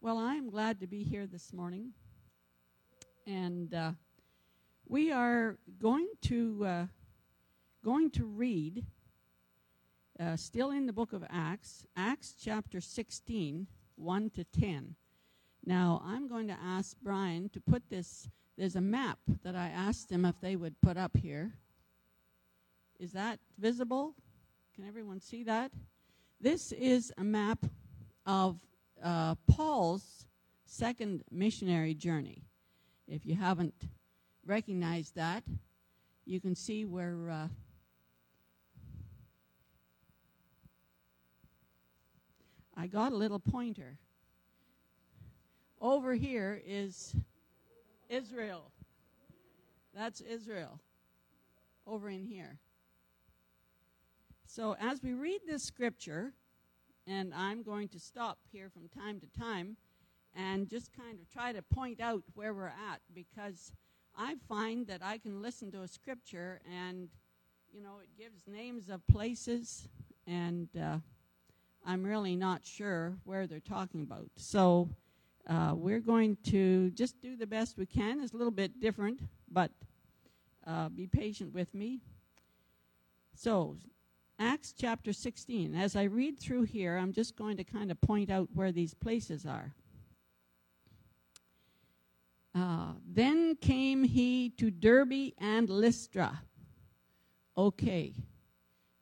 Well, I'm glad to be here this morning. And uh, we are going to uh, going to read uh, still in the book of Acts, Acts chapter 16, 1 to 10. Now, I'm going to ask Brian to put this. There's a map that I asked them if they would put up here. Is that visible? Can everyone see that? This is a map of uh, Paul's second missionary journey. If you haven't recognized that, you can see where. Uh, I got a little pointer. Over here is Israel. That's Israel. Over in here. So, as we read this scripture, and I'm going to stop here from time to time and just kind of try to point out where we're at because I find that I can listen to a scripture and, you know, it gives names of places, and uh, I'm really not sure where they're talking about. So, uh, we're going to just do the best we can. It's a little bit different, but uh, be patient with me. So, Acts chapter 16. As I read through here, I'm just going to kind of point out where these places are. Uh, then came he to Derbe and Lystra. Okay,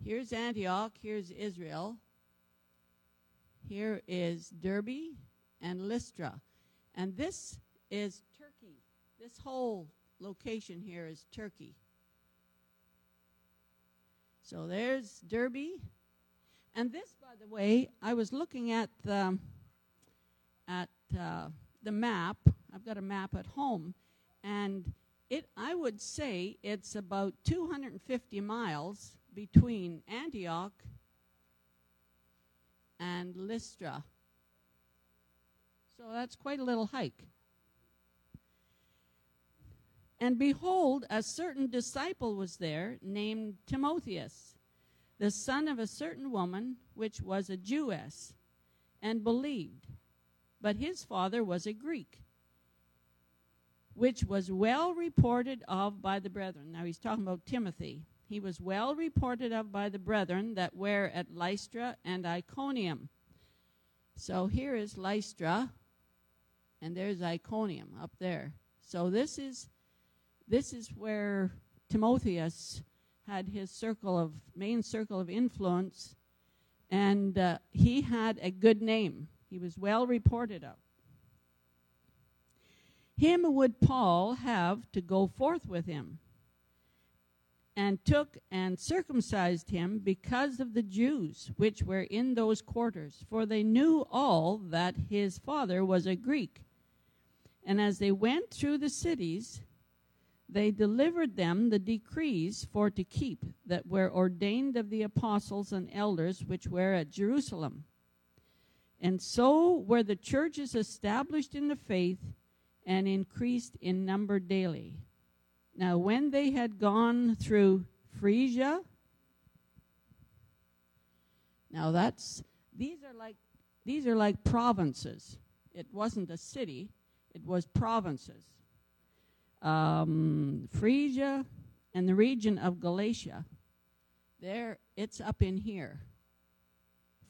here's Antioch, here's Israel. Here is Derbe and Lystra. And this is Turkey. This whole location here is Turkey. So there's Derbe. And this, by the way, I was looking at the, at uh, the map. I've got a map at home, and it I would say it's about 250 miles between Antioch and Lystra. So that's quite a little hike. And behold, a certain disciple was there named Timotheus, the son of a certain woman which was a Jewess, and believed. But his father was a Greek, which was well reported of by the brethren. Now he's talking about Timothy. He was well reported of by the brethren that were at Lystra and Iconium. So here is Lystra, and there's Iconium up there. So this is this is where Timotheus had his circle of main circle of influence, and uh, he had a good name. He was well reported of. Him would Paul have to go forth with him, and took and circumcised him because of the Jews which were in those quarters, for they knew all that his father was a Greek. And as they went through the cities, they delivered them the decrees for to keep that were ordained of the apostles and elders which were at Jerusalem. And so were the churches established in the faith and increased in number daily. Now, when they had gone through Phrygia, now that's these are like these are like provinces. It wasn't a city; it was provinces um, Phrygia and the region of Galatia. There, it's up in here.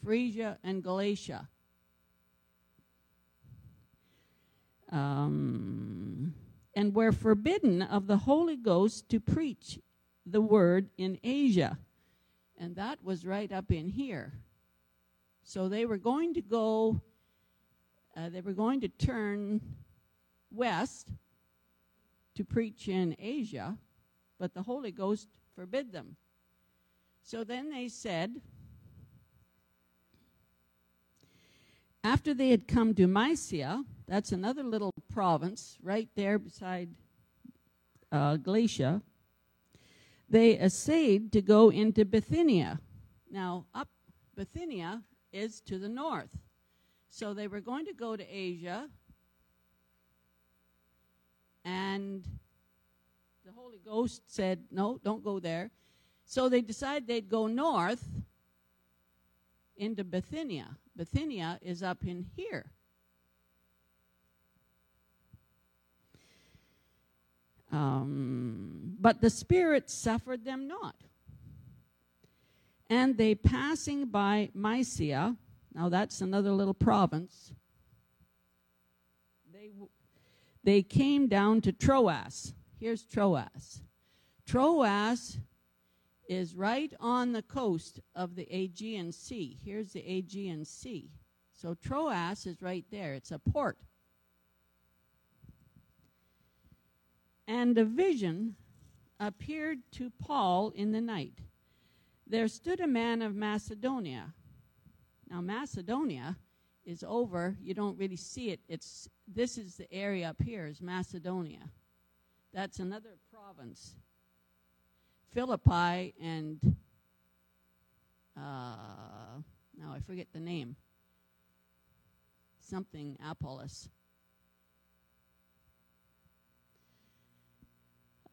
Phrygia and Galatia. Um, and were forbidden of the Holy Ghost to preach the word in Asia. And that was right up in here. So they were going to go, uh, they were going to turn west to preach in Asia, but the Holy Ghost forbid them. So then they said, after they had come to Mysia, that's another little province right there beside uh, Galatia, they essayed to go into Bithynia. Now, up Bithynia is to the north. So they were going to go to Asia, and the Holy Ghost said, No, don't go there. So they decided they'd go north into Bithynia. Bithynia is up in here. Um, but the Spirit suffered them not. And they passing by Mysia, now that's another little province, they w- they came down to Troas. Here's Troas. Troas is right on the coast of the Aegean Sea. Here's the Aegean Sea. So Troas is right there, it's a port. And a vision appeared to Paul in the night. There stood a man of Macedonia. Now, Macedonia is over. You don't really see it. It's this is the area up here is Macedonia. That's another province. Philippi and uh, now I forget the name. Something Apollos.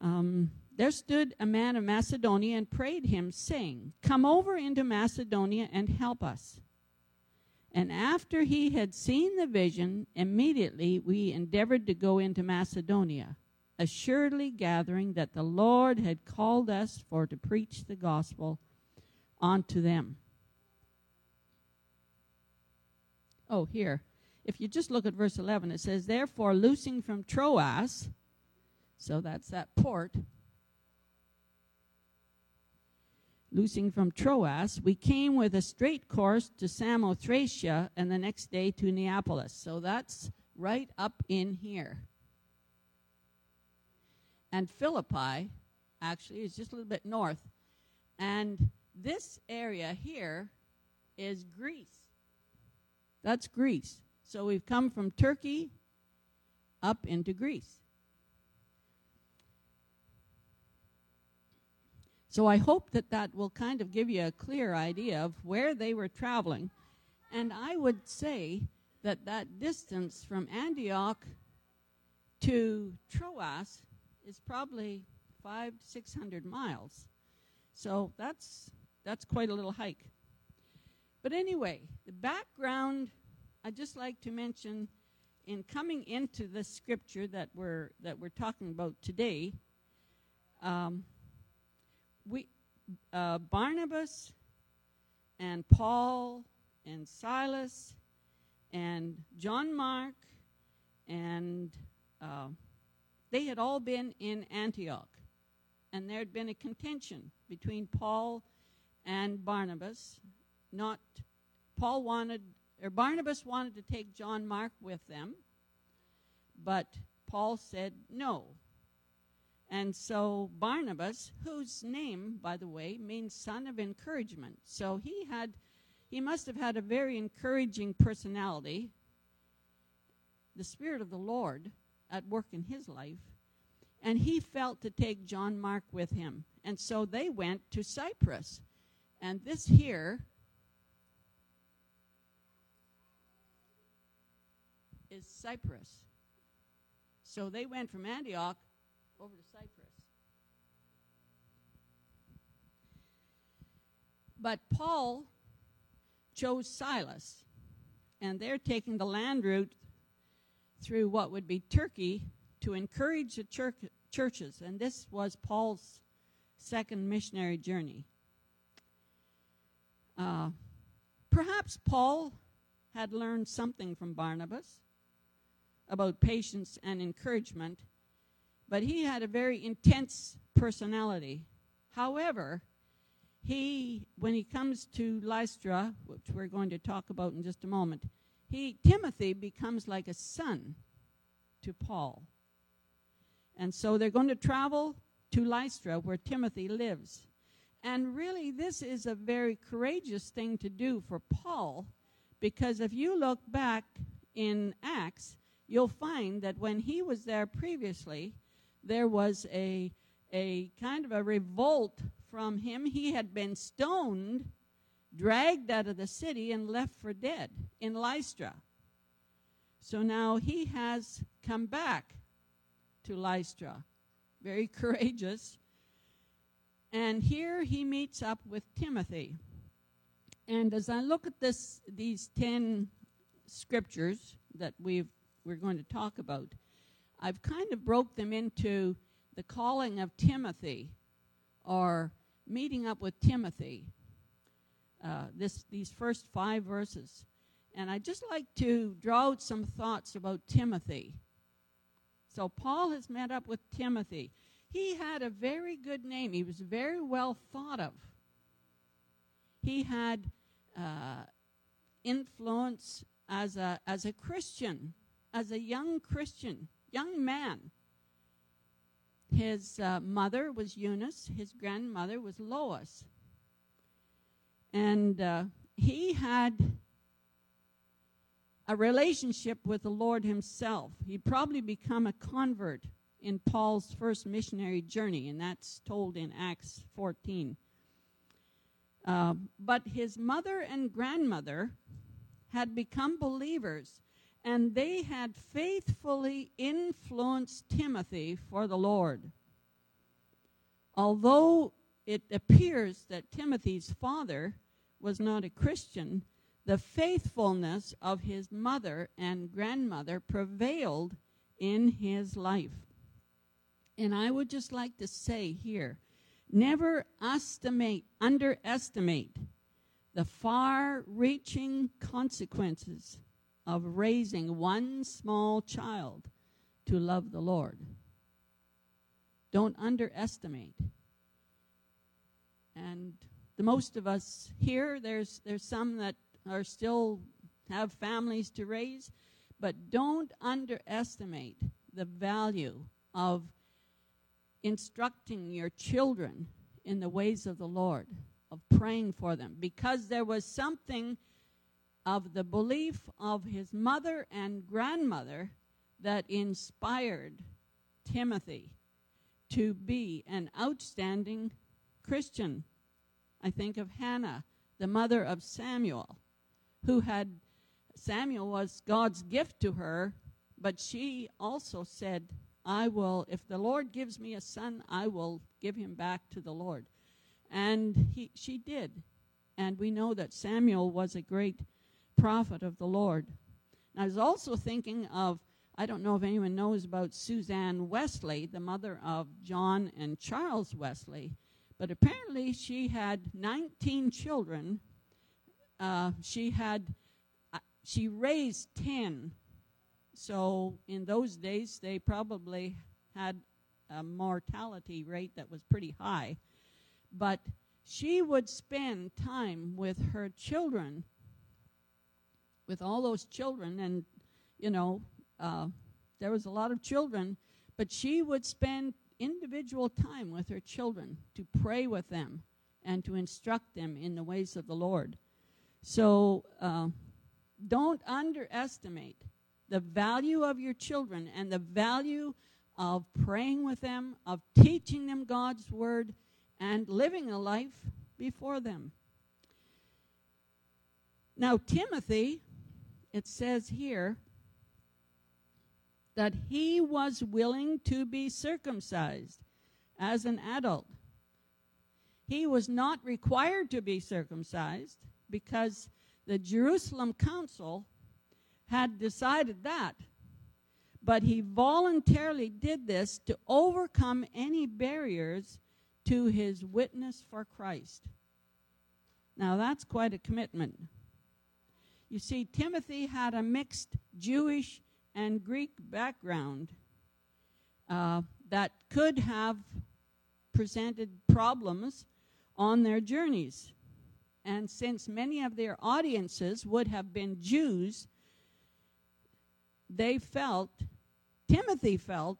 Um, there stood a man of Macedonia and prayed him, saying, Come over into Macedonia and help us. And after he had seen the vision, immediately we endeavored to go into Macedonia, assuredly gathering that the Lord had called us for to preach the gospel unto them. Oh, here. If you just look at verse 11, it says, Therefore, loosing from Troas, so that's that port, loosing from Troas, we came with a straight course to Samothracia and the next day to Neapolis. So that's right up in here. And Philippi, actually, is just a little bit north. And this area here is Greece. That's Greece. So we've come from Turkey up into Greece. So I hope that that will kind of give you a clear idea of where they were traveling. And I would say that that distance from Antioch to Troas is probably five, six hundred miles. So that's that's quite a little hike. But anyway, the background I'd just like to mention in coming into the scripture that we're that we're talking about today. Um, we uh, Barnabas and Paul and Silas and John Mark and uh, they had all been in Antioch, and there had been a contention between Paul and Barnabas. Not Paul wanted or Barnabas wanted to take John Mark with them, but Paul said no. And so Barnabas, whose name, by the way, means son of encouragement. So he had he must have had a very encouraging personality. The spirit of the Lord at work in his life, and he felt to take John Mark with him. And so they went to Cyprus. And this here is Cyprus. So they went from Antioch over to Cyprus. But Paul chose Silas, and they're taking the land route through what would be Turkey to encourage the church, churches, and this was Paul's second missionary journey. Uh, perhaps Paul had learned something from Barnabas about patience and encouragement but he had a very intense personality. However, he, when he comes to Lystra, which we're going to talk about in just a moment, he, Timothy becomes like a son to Paul. And so they're going to travel to Lystra, where Timothy lives. And really, this is a very courageous thing to do for Paul, because if you look back in Acts, you'll find that when he was there previously, there was a, a kind of a revolt from him. He had been stoned, dragged out of the city, and left for dead in Lystra. So now he has come back to Lystra, very courageous. And here he meets up with Timothy. And as I look at this, these 10 scriptures that we've, we're going to talk about, I've kind of broke them into the calling of Timothy or meeting up with Timothy. Uh, this, these first five verses. And I'd just like to draw out some thoughts about Timothy. So, Paul has met up with Timothy. He had a very good name, he was very well thought of. He had uh, influence as a, as a Christian, as a young Christian, young man. His uh, mother was Eunice, his grandmother was Lois. And uh, he had a relationship with the Lord himself. He'd probably become a convert in Paul's first missionary journey, and that's told in Acts 14. Uh, but his mother and grandmother had become believers, and they had faithfully influenced Timothy for the Lord. Although it appears that Timothy's father was not a Christian, the faithfulness of his mother and grandmother prevailed in his life. And I would just like to say here never estimate, underestimate the far reaching consequences of raising one small child to love the Lord. Don't underestimate. And the most of us here, there's, there's some that are still have families to raise, but don't underestimate the value of instructing your children in the ways of the Lord, of praying for them, because there was something of the belief of his mother and grandmother that inspired Timothy to be an outstanding Christian. I think of Hannah, the mother of Samuel who had Samuel was God's gift to her, but she also said, I will, if the Lord gives me a son, I will give him back to the Lord. And he, she did. And we know that Samuel was a great prophet of the Lord. And I was also thinking of, I don't know if anyone knows about Suzanne Wesley, the mother of John and Charles Wesley, but apparently she had 19 children. Uh, she had uh, she raised 10 so in those days they probably had a mortality rate that was pretty high. But she would spend time with her children with all those children and you know uh, there was a lot of children but she would spend individual time with her children to pray with them and to instruct them in the ways of the lord so uh, don't underestimate the value of your children and the value of praying with them, of teaching them God's word, and living a life before them. Now, Timothy, it says here that he was willing to be circumcised as an adult. He was not required to be circumcised because the Jerusalem council had decided that. But he voluntarily did this to overcome any barriers to his witness for Christ. Now, that's quite a commitment. You see, Timothy had a mixed Jewish and Greek background uh, that could have presented problems on their journeys. And since many of their audiences would have been Jews, they felt, Timothy felt,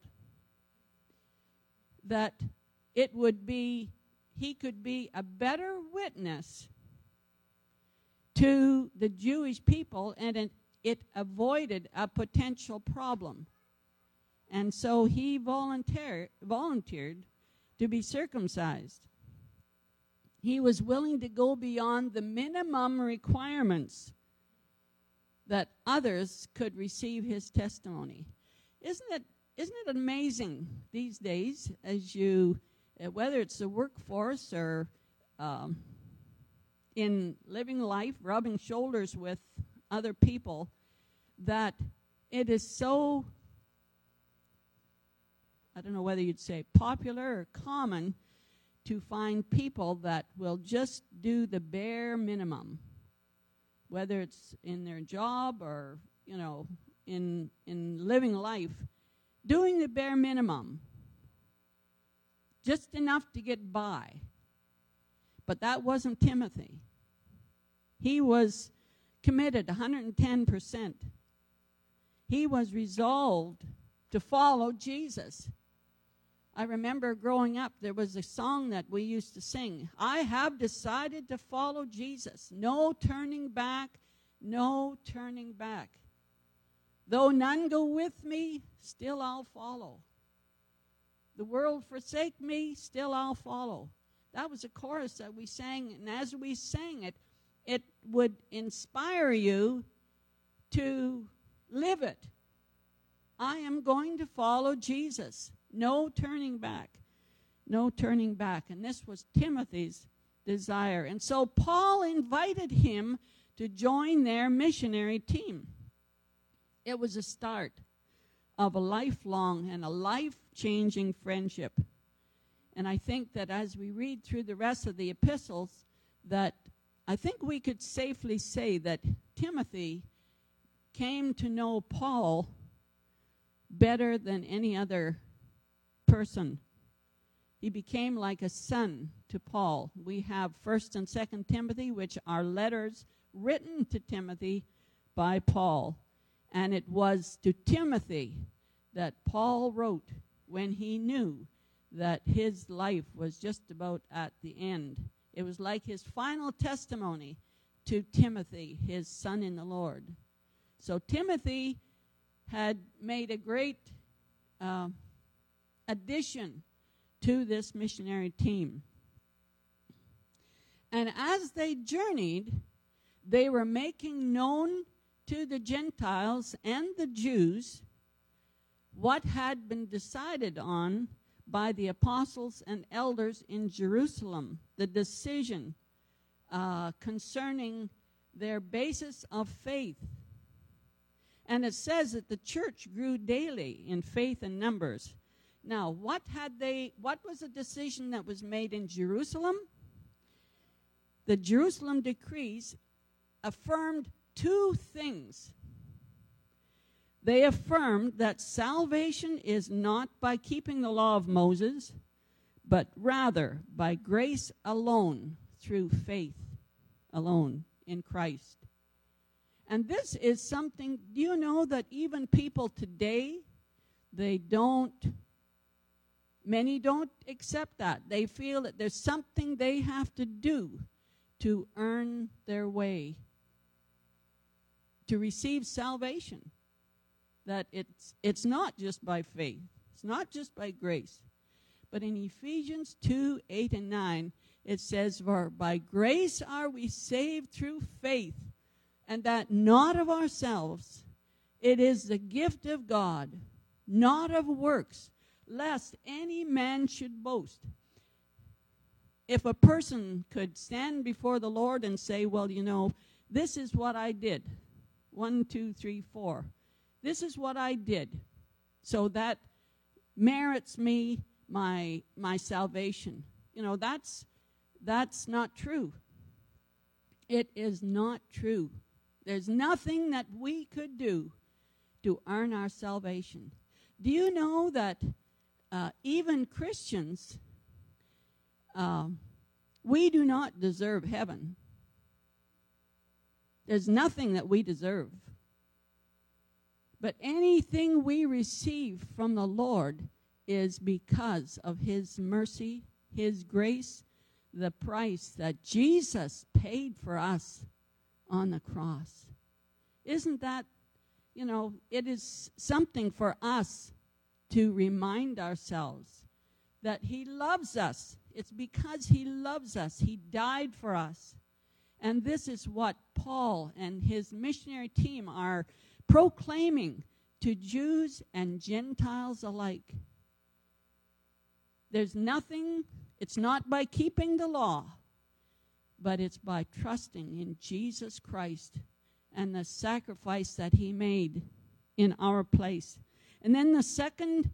that it would be, he could be a better witness to the Jewish people and it, avoided a potential problem. And so he volunteer, volunteered to be circumcised he was willing to go beyond the minimum requirements that others could receive his testimony. Isn't it, isn't it amazing these days as you, whether it's the workforce or um, in living life, rubbing shoulders with other people, that it is so I don't know whether you'd say popular or common, to find people that will just do the bare minimum, whether it's in their job or, you know, in, in living life, doing the bare minimum, just enough to get by. But that wasn't Timothy. He was committed 110%. He was resolved to follow Jesus. I remember growing up, there was a song that we used to sing I have decided to follow Jesus. No turning back, no turning back. Though none go with me, still I'll follow. The world forsake me, still I'll follow. That was a chorus that we sang, and as we sang it, it would inspire you to live it. I am going to follow Jesus. No turning back. No turning back. And this was Timothy's desire. And so Paul invited him to join their missionary team. It was a start of a lifelong and a life changing friendship. And I think that as we read through the rest of the epistles, that I think we could safely say that Timothy came to know Paul better than any other person. He became like a son to Paul. We have 1st and 2nd Timothy, which are letters written to Timothy by Paul. And it was to Timothy that Paul wrote when he knew that his life was just about at the end. It was like his final testimony to Timothy, his son in the Lord. So Timothy had made a great uh, addition to this missionary team. And as they journeyed, they were making known to the Gentiles and the Jews what had been decided on by the apostles and elders in Jerusalem, the decision uh, concerning their basis of faith. And it says that the church grew daily in faith and numbers. Now, what had they what was the decision that was made in Jerusalem? The Jerusalem decrees affirmed two things. They affirmed that salvation is not by keeping the law of Moses, but rather by grace alone through faith alone in Christ. And this is something, do you know that even people today, they don't, many don't accept that. They feel that there's something they have to do to earn their way to receive salvation. That it's, it's not just by faith, it's not just by grace. But in Ephesians 2 8 and 9, it says, For by grace are we saved through faith, and that not of ourselves. It is the gift of God, not of works, lest any man should boast. If a person could stand before the Lord and say, Well, you know, this is what I did one, two, three, four. This is what I did. So that merits me my my salvation. You know, that's that's not true. It is not true. There's nothing that we could do to earn our salvation. Do you know that uh, even Christians, uh, we do not deserve heaven? There's nothing that we deserve. But anything we receive from the Lord is because of His mercy, His grace, the price that Jesus paid for us on the cross. Isn't that, you know, it is something for us to remind ourselves that He loves us. It's because He loves us. He died for us. And this is what Paul and his missionary team are proclaiming to Jews and Gentiles alike. There's nothing, it's not by keeping the law, but it's by trusting in Jesus Christ and the sacrifice that he made in our place. And then the second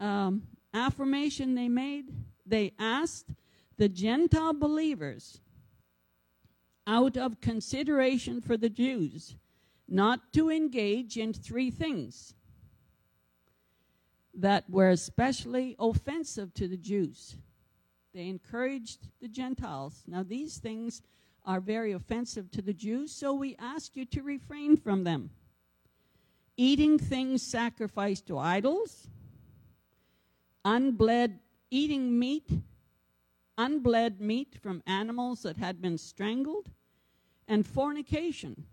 um, affirmation they made? They asked the Gentile believers, out of consideration for the Jews, not to engage in three things that were especially offensive to the Jews. They encouraged the Gentiles. Now, these things are very offensive to the Jews, so we ask you to refrain from them. Eating things sacrificed to idols, unbled, eating meat, unbled meat from animals that had been strangled, and fornication,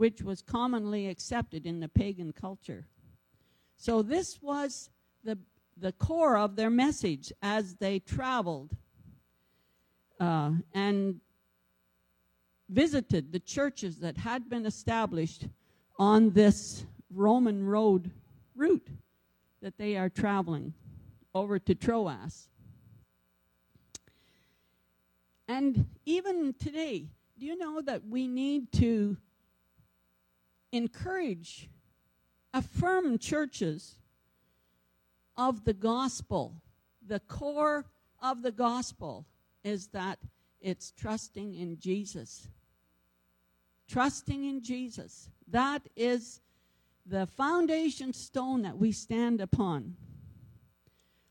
which was commonly accepted in the pagan culture. So this was the, the core of their message as they traveled uh, and visited the churches that had been established on this Roman road route that they are traveling over to Troas. And even today, do you know that we need to encourage affirm churches of the gospel. The core of the gospel is that it's trusting in Jesus. Trusting in Jesus. That is the foundation stone that we stand upon.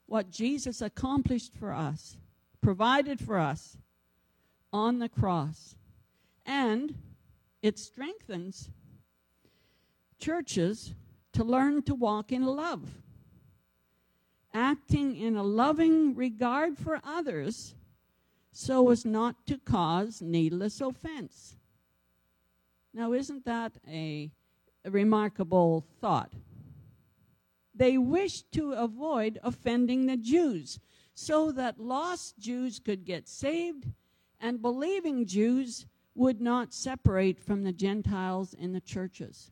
What Jesus accomplished for us, provided for us on the cross. And it strengthens churches to learn to walk in love, acting in a loving regard for others so as not to cause needless offense. Now, isn't that a, a remarkable thought? They wished to avoid offending the Jews so that lost Jews could get saved and believing Jews would not separate from the Gentiles in the churches.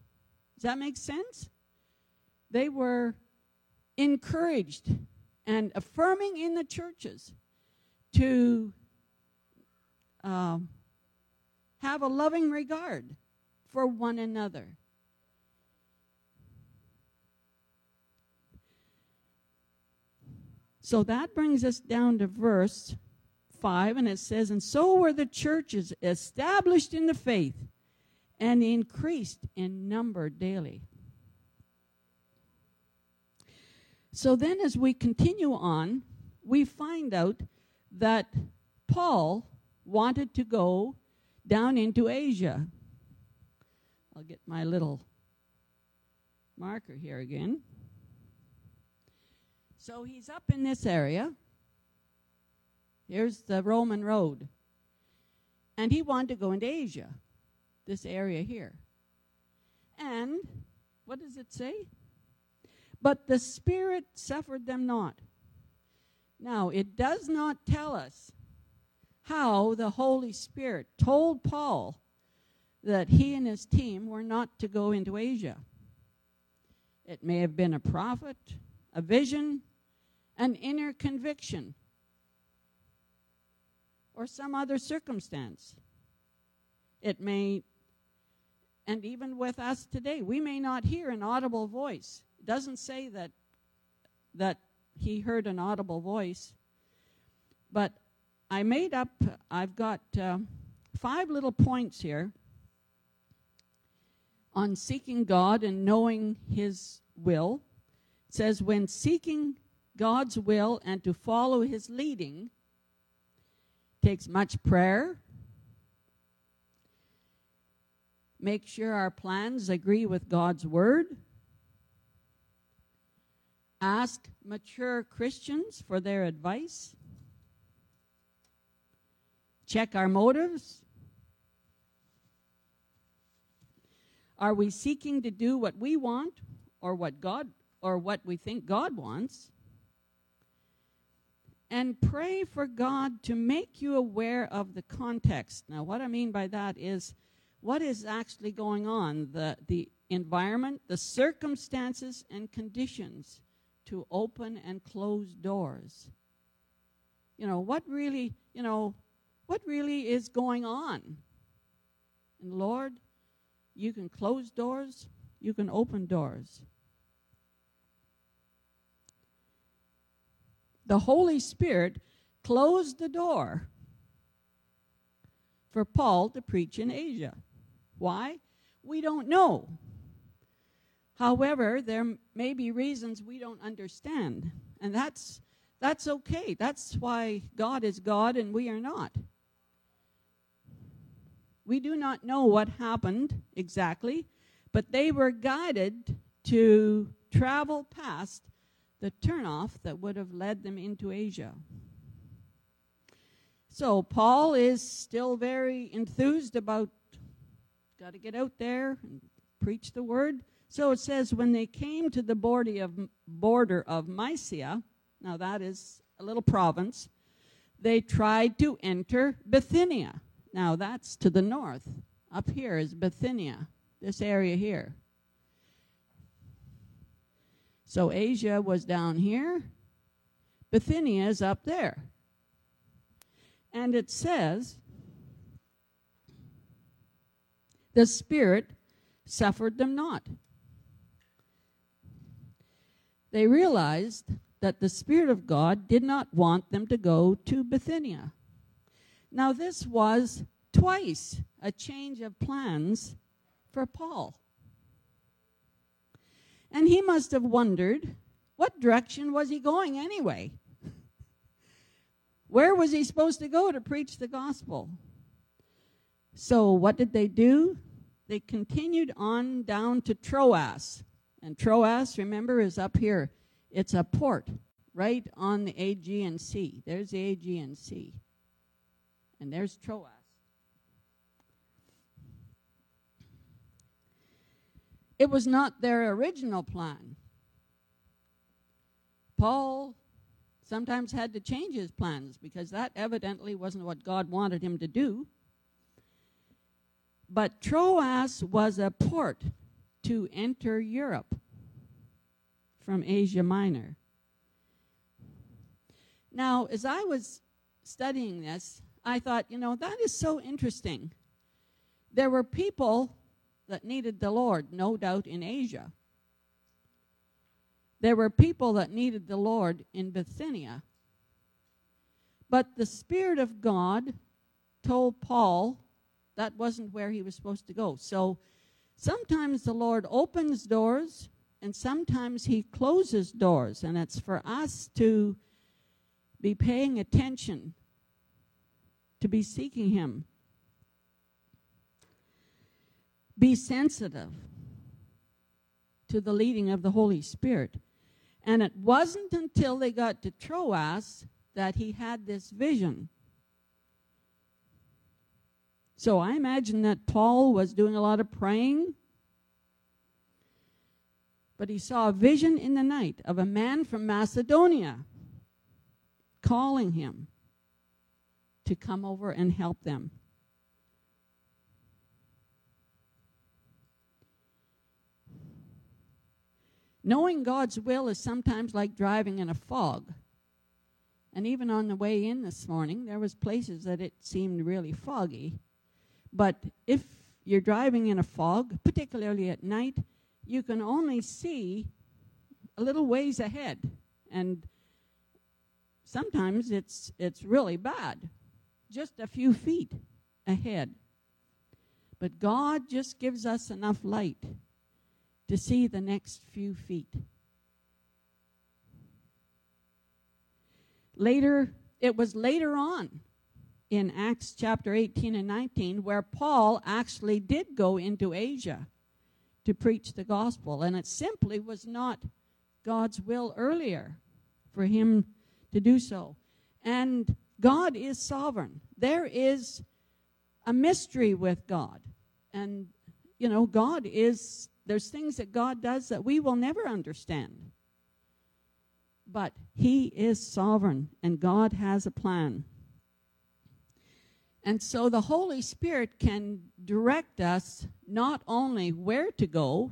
Does that make sense? they were encouraged and affirming in the churches to uh, have a loving regard for one another. So that brings us down to verse 5, and it says, And so were the churches established in the faith and increased in number daily. So then, as we continue on, we find out that Paul wanted to go down into Asia. I'll get my little marker here again. So he's up in this area. Here's the Roman road. And he wanted to go into Asia, this area here. And what does it say? But the Spirit suffered them not. Now, it does not tell us how the Holy Spirit told Paul that he and his team were not to go into Asia. It may have been a prophet, a vision, an inner conviction, or some other circumstance. It may, and even with us today, we may not hear an audible voice doesn't say that that he heard an audible voice, but I made up. I've got uh, five little points here on seeking God and knowing His will. It says when seeking God's will and to follow His leading takes much prayer. Make sure our plans agree with God's word ask mature Christians for their advice, check our motives. Are we seeking to do what we want or what God or what we think God wants? And pray for God to make you aware of the context. Now, what I mean by that is what is actually going on, the, the environment, the circumstances, and conditions to open and close doors. You know, what really, you know, what really is going on? And Lord, you can close doors, you can open doors. the Holy Spirit closed the door for Paul to preach in Asia. Why? We don't know. However, there may be reasons we don't understand, and that's that's okay. That's why God is God and we are not. We do not know what happened exactly, but they were guided to travel past the turnoff that would have led them into Asia. So Paul is still very enthused about got to get out there and preach the word. So it says when they came to the border of Mysia, now that is a little province, they tried to enter Bithynia. Now that's to the north. Up here is Bithynia, this area here. So Asia was down here, Bithynia is up there. And it says, the Spirit suffered them not. They realized that the Spirit of God did not want them to go to Bithynia. Now, this was twice a change of plans for Paul. And he must have wondered what direction was he going anyway? Where was he supposed to go to preach the gospel? So, what did they do? They continued on down to Troas. And Troas, remember, is up here. It's a port right on the Aegean Sea. There's the Aegean Sea. And there's Troas. It was not their original plan. Paul sometimes had to change his plans because that evidently wasn't what God wanted him to do. But Troas was a port to enter Europe from Asia Minor. Now, as I was studying this, I thought, you know, that is so interesting. There were people that needed the Lord, no doubt, in Asia. There were people that needed the Lord in Bithynia. But the Spirit of God told Paul that wasn't where he was supposed to go. So sometimes the Lord opens doors and sometimes he closes doors. And it's for us to be paying attention, to be seeking him. Be sensitive to the leading of the Holy Spirit. And it wasn't until they got to Troas that he had this vision. So I imagine that Paul was doing a lot of praying. But he saw a vision in the night of a man from Macedonia calling him to come over and help them. Knowing God's will is sometimes like driving in a fog. And even on the way in this morning, there was places that it seemed really foggy. But if you're driving in a fog, particularly at night, you can only see a little ways ahead. And sometimes it's it's really bad. Just a few feet ahead. But God just gives us enough light to see the next few feet. Later, it was later on in Acts chapter 18 and 19 where Paul actually did go into Asia to preach the gospel. And it simply was not God's will earlier for him to do so. And God is sovereign. There is a mystery with God. And, you know, God is there's things that God does that we will never understand. But He is sovereign, and God has a plan. And so the Holy Spirit can direct us not only where to go,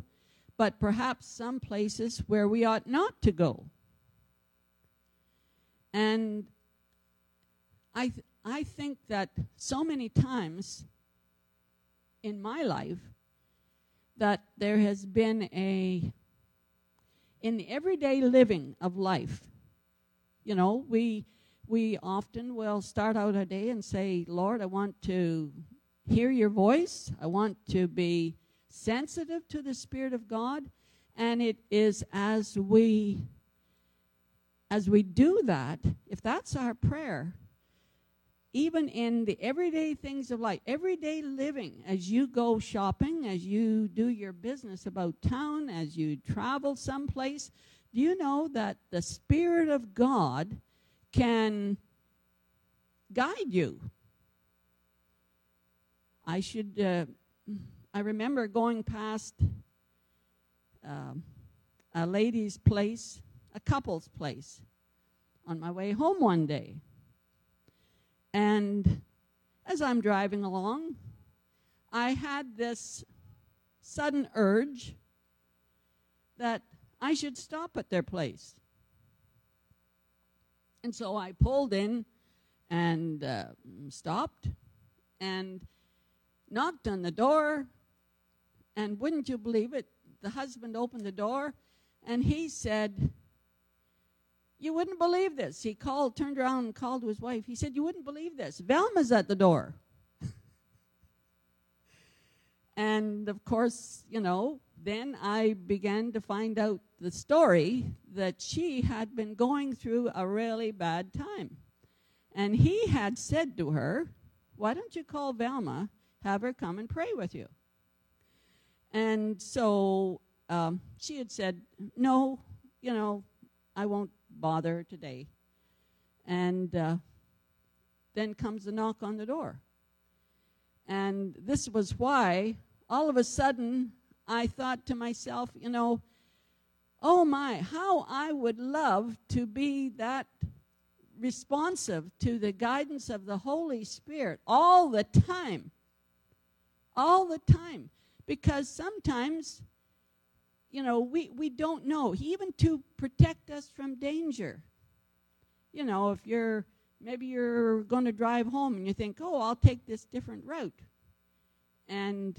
but perhaps some places where we ought not to go. And I, th- I think that so many times in my life, that there has been a, in the everyday living of life, You know, we we often will start out a day and say, Lord, I want to hear your voice. I want to be sensitive to the Spirit of God. And it is as we as we do that, if that's our prayer, even in the everyday things of life, everyday living, as you go shopping, as you do your business about town, as you travel someplace, do you know that the Spirit of God can guide you? I should, uh, I remember going past uh, a lady's place a couple's place on my way home one day. And as I'm driving along, I had this sudden urge that I should stop at their place. And so I pulled in and uh, stopped and knocked on the door. And wouldn't you believe it? The husband opened the door and he said, you wouldn't believe this. He called, turned around and called to his wife. He said, You wouldn't believe this. Velma's at the door. and of course, you know, then I began to find out the story that she had been going through a really bad time. And he had said to her, Why don't you call Velma, have her come and pray with you? And so um, she had said, No, you know, I won't bother today. And uh, then comes the knock on the door. And this was why all of a sudden I thought to myself, you know, oh my, how I would love to be that responsive to the guidance of the Holy Spirit all the time. All the time. Because sometimes you know, we, we don't know, even to protect us from danger. You know, if you're, maybe you're going to drive home and you think, oh, I'll take this different route. And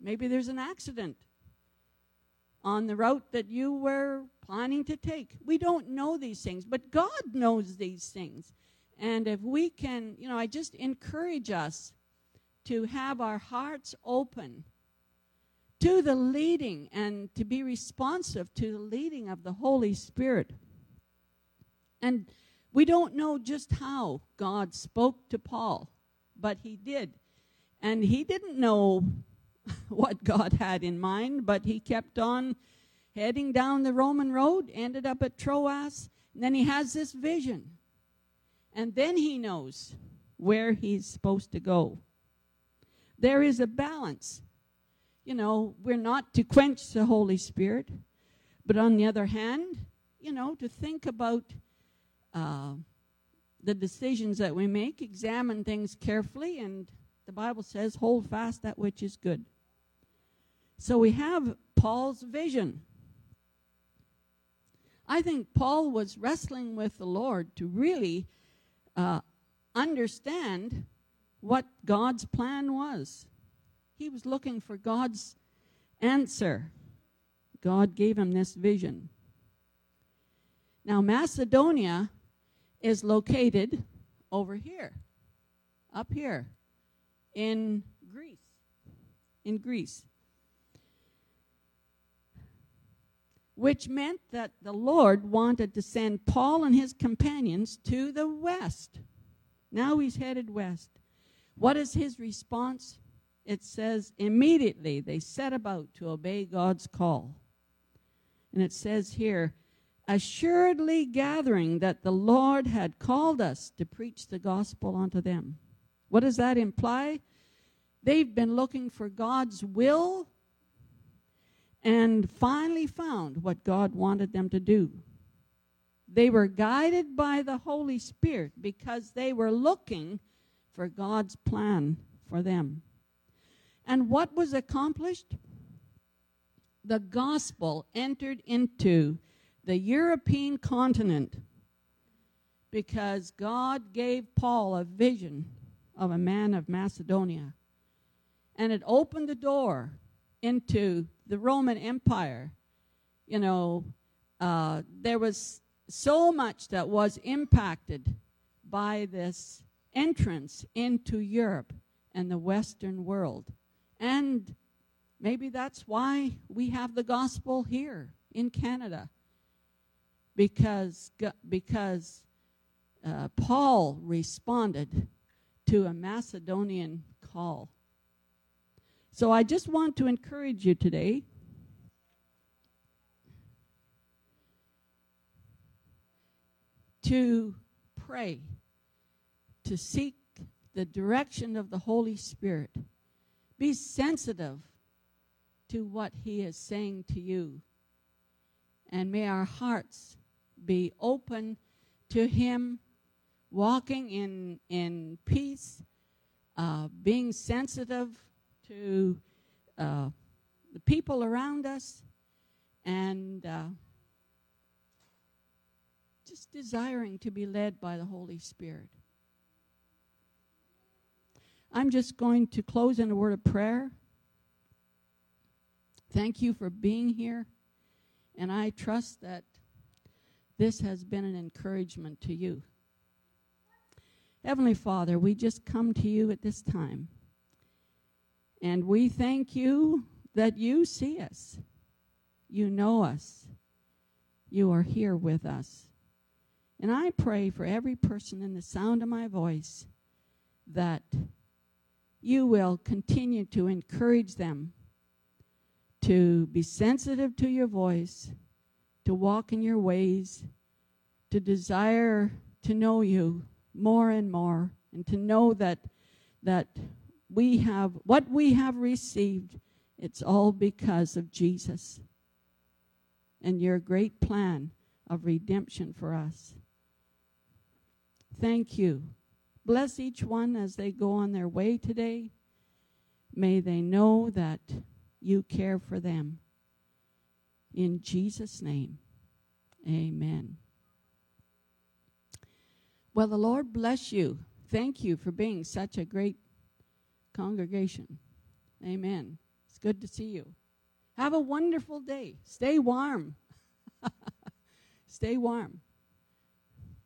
maybe there's an accident on the route that you were planning to take. We don't know these things, but God knows these things. And if we can, you know, I just encourage us to have our hearts open to the leading and to be responsive to the leading of the Holy Spirit. And we don't know just how God spoke to Paul, but he did. And he didn't know what God had in mind, but he kept on heading down the Roman road, ended up at Troas, and then he has this vision. And then he knows where he's supposed to go. There is a balance you know, we're not to quench the Holy Spirit, but on the other hand, you know, to think about uh, the decisions that we make, examine things carefully, and the Bible says, hold fast that which is good. So we have Paul's vision. I think Paul was wrestling with the Lord to really uh, understand what God's plan was. He was looking for God's answer. God gave him this vision. Now, Macedonia is located over here, up here in Greece. In Greece. Which meant that the Lord wanted to send Paul and his companions to the west. Now he's headed west. What is his response? it says, immediately they set about to obey God's call. And it says here, assuredly gathering that the Lord had called us to preach the gospel unto them. What does that imply? They've been looking for God's will and finally found what God wanted them to do. They were guided by the Holy Spirit because they were looking for God's plan for them. And what was accomplished? The gospel entered into the European continent because God gave Paul a vision of a man of Macedonia. And it opened the door into the Roman Empire. You know, uh, there was so much that was impacted by this entrance into Europe and the Western world. And maybe that's why we have the gospel here in Canada. Because, because uh, Paul responded to a Macedonian call. So I just want to encourage you today to pray, to seek the direction of the Holy Spirit. Be sensitive to what He is saying to you. And may our hearts be open to Him, walking in, in peace, uh, being sensitive to uh, the people around us, and uh, just desiring to be led by the Holy Spirit. I'm just going to close in a word of prayer. Thank you for being here. And I trust that this has been an encouragement to you. Heavenly Father, we just come to you at this time. And we thank you that you see us. You know us. You are here with us. And I pray for every person in the sound of my voice that you will continue to encourage them to be sensitive to your voice, to walk in your ways, to desire to know you more and more, and to know that that we have what we have received, it's all because of Jesus and your great plan of redemption for us. Thank you. Bless each one as they go on their way today. May they know that you care for them. In Jesus' name, amen. Well, the Lord bless you. Thank you for being such a great congregation. Amen. It's good to see you. Have a wonderful day. Stay warm. Stay warm.